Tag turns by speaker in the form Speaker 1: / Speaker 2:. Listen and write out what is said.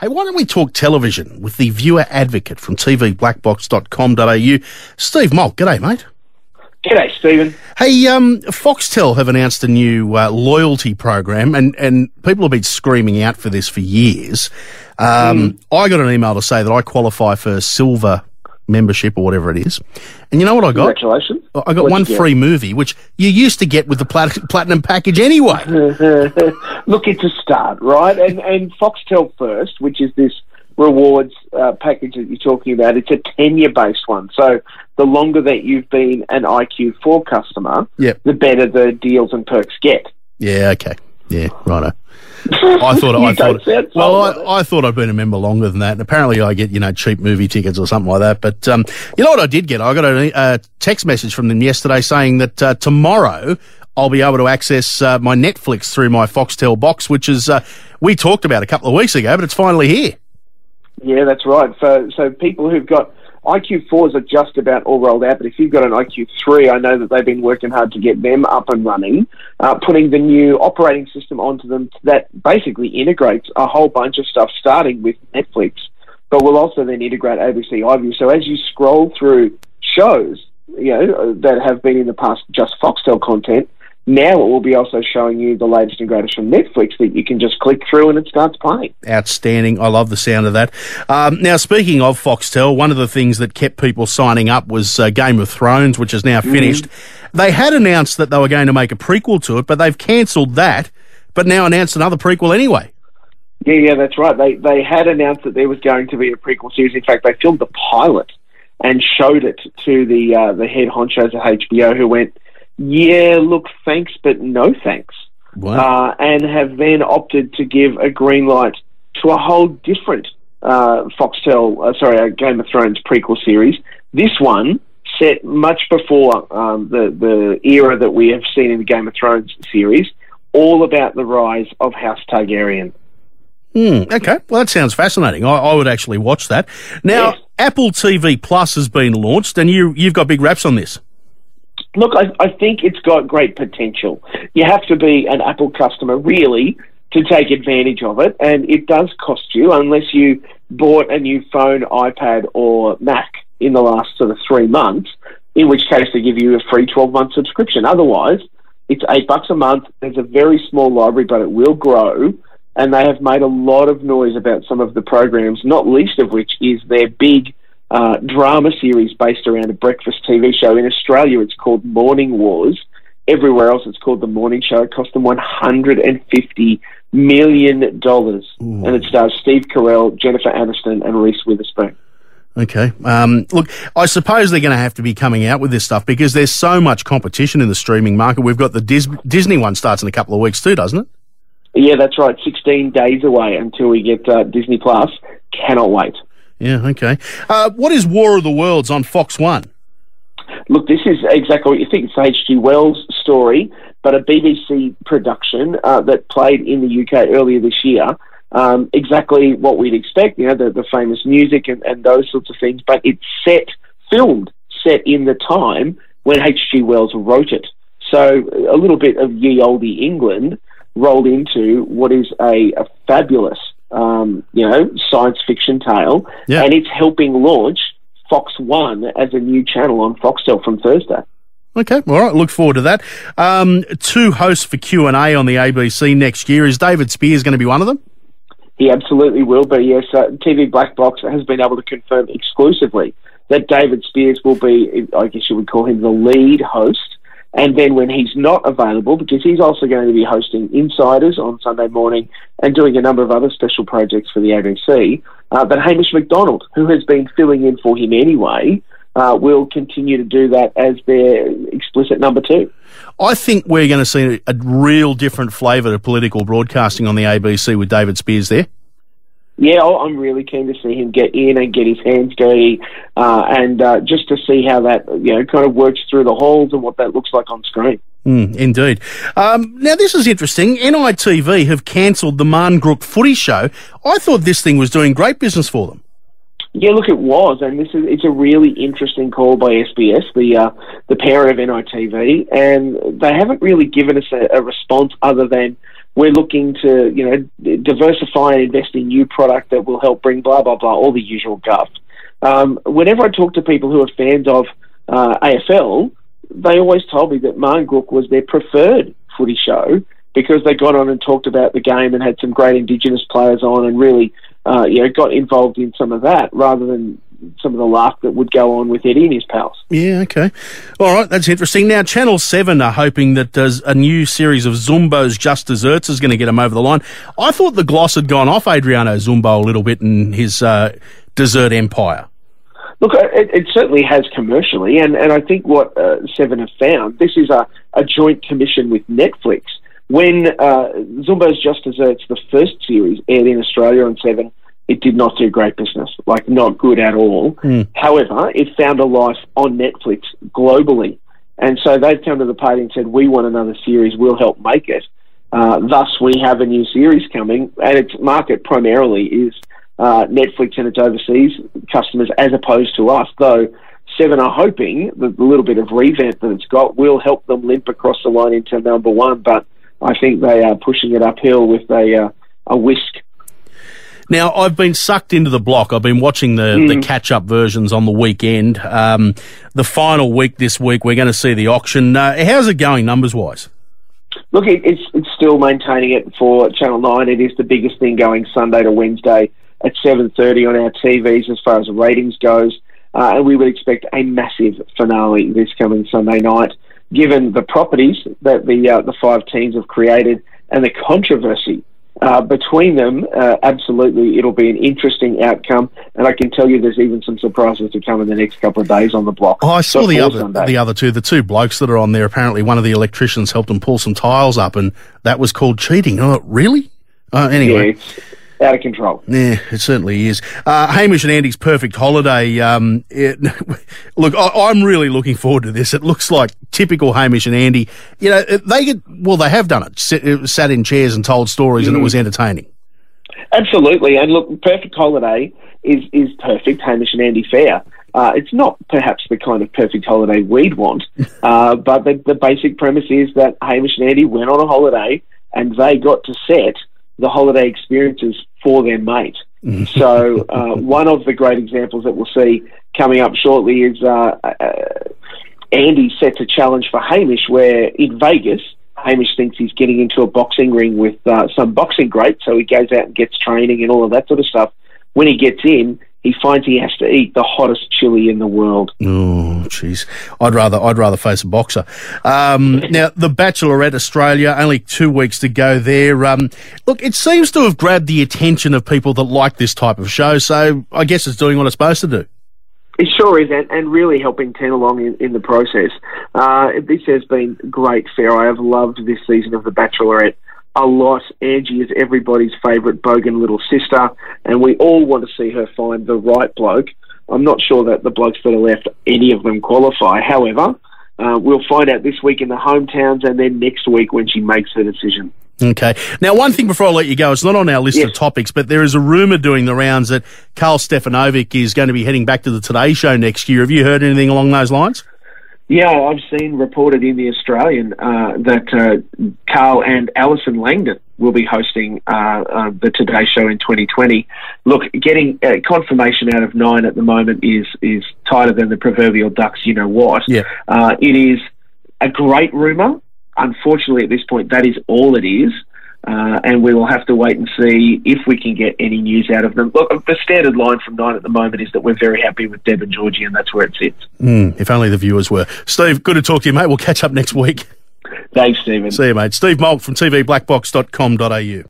Speaker 1: Hey, why don't we talk television with the viewer advocate from tvblackbox.com.au, Steve Molk. G'day, mate.
Speaker 2: G'day, Stephen.
Speaker 1: Hey, um, Foxtel have announced a new uh, loyalty program, and, and people have been screaming out for this for years. Um, mm. I got an email to say that I qualify for silver membership or whatever it is. And you know what I got?
Speaker 2: Congratulations.
Speaker 1: I got What'd one free movie, which you used to get with the plat- platinum package anyway.
Speaker 2: Look, it's a start, right? And, and Foxtel First, which is this rewards uh, package that you're talking about, it's a tenure based one. So the longer that you've been an IQ4 customer,
Speaker 1: yep.
Speaker 2: the better the deals and perks get.
Speaker 1: Yeah, okay. Yeah, righto. I thought I thought well I, I, thought I'd been a member longer than that, and apparently I get you know cheap movie tickets or something like that. But um, you know what I did get? I got a, a text message from them yesterday saying that uh, tomorrow I'll be able to access uh, my Netflix through my Foxtel box, which is uh, we talked about a couple of weeks ago, but it's finally here.
Speaker 2: Yeah, that's right. So so people who've got IQ4s are just about all rolled out, but if you've got an IQ3, I know that they've been working hard to get them up and running, uh, putting the new operating system onto them that basically integrates a whole bunch of stuff, starting with Netflix, but will also then integrate ABC iView. So as you scroll through shows, you know, that have been in the past just Foxtel content, now it will be also showing you the latest and greatest from Netflix that you can just click through and it starts playing.
Speaker 1: Outstanding. I love the sound of that. Um, now, speaking of Foxtel, one of the things that kept people signing up was uh, Game of Thrones, which is now mm-hmm. finished. Mm. They had announced that they were going to make a prequel to it, but they've cancelled that, but now announced another prequel anyway.
Speaker 2: Yeah, yeah, that's right. They they had announced that there was going to be a prequel series. In fact, they filmed the pilot and showed it to the uh, the head honchos at HBO, who went, yeah, look, thanks, but no thanks.
Speaker 1: Wow.
Speaker 2: Uh, and have then opted to give a green light to a whole different uh, Foxtel, uh, sorry, a Game of Thrones prequel series. This one set much before um, the the era that we have seen in the Game of Thrones series, all about the rise of House Targaryen.
Speaker 1: Hmm, okay, well that sounds fascinating. I, I would actually watch that. Now, yes. Apple TV Plus has been launched, and you you've got big raps on this.
Speaker 2: Look, I, I think it's got great potential. You have to be an Apple customer, really, to take advantage of it, and it does cost you unless you bought a new phone, iPad, or Mac in the last sort of three months. In which case, they give you a free twelve month subscription. Otherwise, it's eight bucks a month. There's a very small library, but it will grow. And they have made a lot of noise about some of the programs, not least of which is their big uh, drama series based around a breakfast TV show. In Australia, it's called Morning Wars. Everywhere else, it's called The Morning Show. It cost them $150 million. And it stars Steve Carell, Jennifer Aniston, and Reese Witherspoon.
Speaker 1: Okay. Um, look, I suppose they're going to have to be coming out with this stuff because there's so much competition in the streaming market. We've got the Dis- Disney one starts in a couple of weeks too, doesn't it?
Speaker 2: Yeah, that's right. 16 days away until we get uh, Disney Plus. Cannot wait.
Speaker 1: Yeah, okay. Uh, what is War of the Worlds on Fox One?
Speaker 2: Look, this is exactly what you think. It's H.G. Wells' story, but a BBC production uh, that played in the UK earlier this year. Um, exactly what we'd expect, you know, the, the famous music and, and those sorts of things, but it's set, filmed, set in the time when H.G. Wells wrote it. So a little bit of ye olde England rolled into what is a, a fabulous um, you know, science fiction tale,
Speaker 1: yeah.
Speaker 2: and it's helping launch Fox One as a new channel on Foxtel from Thursday.
Speaker 1: Okay, all right. Look forward to that. Um, two hosts for Q and A on the ABC next year. Is David Speers going to be one of them?
Speaker 2: He absolutely will be. Yes, uh, TV Black Box has been able to confirm exclusively that David Speers will be. I guess you would call him the lead host and then when he's not available, because he's also going to be hosting Insiders on Sunday morning and doing a number of other special projects for the ABC, uh, but Hamish Macdonald, who has been filling in for him anyway, uh, will continue to do that as their explicit number two.
Speaker 1: I think we're going to see a real different flavour to political broadcasting on the ABC with David Speers there
Speaker 2: yeah, I'm really keen to see him get in and get his hands dirty, uh, and uh, just to see how that you know kind of works through the halls and what that looks like on screen.
Speaker 1: Mm, indeed. Um, now this is interesting. NITV have cancelled the Marn Marngrook Footy Show. I thought this thing was doing great business for them.
Speaker 2: Yeah, look, it was, and this is it's a really interesting call by SBS, the uh, the parent of NITV, and they haven't really given us a, a response other than we're looking to, you know, diversify and invest in new product that will help bring blah blah blah, all the usual guff. Um, whenever I talk to people who are fans of uh, AFL, they always told me that Marngrook was their preferred footy show because they got on and talked about the game and had some great Indigenous players on and really, uh, you know, got involved in some of that rather than some of the luck that would go on with Eddie and his pals.
Speaker 1: Yeah, okay. All right, that's interesting. Now, Channel 7 are hoping that there's a new series of Zumbo's Just Desserts is going to get him over the line. I thought the gloss had gone off Adriano Zumbo a little bit in his uh, dessert empire.
Speaker 2: Look, it, it, certainly has commercially, and, and I think what uh, Seven have found, this is a, a joint commission with Netflix. When uh, Zumbo's Just Desserts, the first series, aired in Australia on Seven, it did not do great business, like not good at all. Mm. However, it found a life on Netflix globally. And so they've come to the party and said, we want another series, we'll help make it. Uh, thus, we have a new series coming, and its market primarily is uh, Netflix and its overseas customers as opposed to us, though Seven are hoping that the little bit of revamp that it's got will help them limp across the line into number one, but I think they are pushing it uphill with a, uh, a whisk
Speaker 1: now, I've been sucked into the block. I've been watching the, mm. the catch up versions on the weekend. Um, the final week this week, we're going to see the auction. Uh, how's it going numbers wise?
Speaker 2: Look, it, it's, it's still maintaining it for Channel 9. It is the biggest thing going Sunday to Wednesday at 7.30 on our TVs as far as ratings goes. Uh, and we would expect a massive finale this coming Sunday night, given the properties that the uh, the five teams have created and the controversy uh, between them, uh, absolutely, it'll be an interesting outcome, and I can tell you, there's even some surprises to come in the next couple of days on the block.
Speaker 1: Oh, I saw the other Sunday. the other two, the two blokes that are on there. Apparently, one of the electricians helped them pull some tiles up, and that was called cheating. Oh, really? Uh, anyway,
Speaker 2: yeah, out of control.
Speaker 1: Yeah, it certainly is. Uh, Hamish and Andy's perfect holiday. Um, it, look, I, am really looking forward to this. It looks like typical Hamish and Andy. You know, they get well, they have done it. Sit, sat in chairs and told stories, mm. and it was mm. entertaining.
Speaker 2: Absolutely, and look, perfect holiday is is perfect. Hamish and Andy fare. Uh, it's not perhaps the kind of perfect holiday we'd want, uh, but the, the basic premise is that Hamish and Andy went on a holiday and they got to set the holiday experiences for their mate. so uh, one of the great examples that we'll see coming up shortly is uh, uh, Andy sets a challenge for Hamish, where in Vegas. Hamish thinks he's getting into a boxing ring with uh, some boxing great, so he goes out and gets training and all of that sort of stuff. When he gets in, he finds he has to eat the hottest chili in the world.
Speaker 1: Oh, jeez. I'd rather I'd rather face a boxer. Um, now, the Bachelorette Australia, only two weeks to go there. Um, look, it seems to have grabbed the attention of people that like this type of show, so I guess it's doing what it's supposed to do.
Speaker 2: It sure is, and, and really helping Ten along in, in the process. Uh, this has been great fare. I have loved this season of The Bachelorette a lot. Angie is everybody's favourite bogan little sister, and we all want to see her find the right bloke. I'm not sure that the blokes that are left, any of them qualify. However, uh, we'll find out this week in the hometowns and then next week when she makes her decision.
Speaker 1: Okay. Now, one thing before I let you go, it's not on our list yes. of topics, but there is a rumour doing the rounds that Karl Stefanovic is going to be heading back to the Today Show next year. Have you heard anything along those lines?
Speaker 2: Yeah, I've seen reported in the Australian uh, that uh, Karl and Allison Langdon will be hosting uh, uh the Today Show in 2020. Look, getting uh, confirmation out of Nine at the moment is is tighter than the proverbial ducks. You know what?
Speaker 1: Yeah.
Speaker 2: Uh, it is a great rumor. Unfortunately, at this point, that is all it is. Uh, and we will have to wait and see if we can get any news out of them. Look, the standard line from Nine at the moment is that we're very happy with Deb and Georgie, and that's where it sits.
Speaker 1: Mm, if only the viewers were. Steve, good to talk to you, mate. We'll catch up next week.
Speaker 2: Thanks, Stephen.
Speaker 1: See you, mate. Steve Molk from tvblackbox.com.au.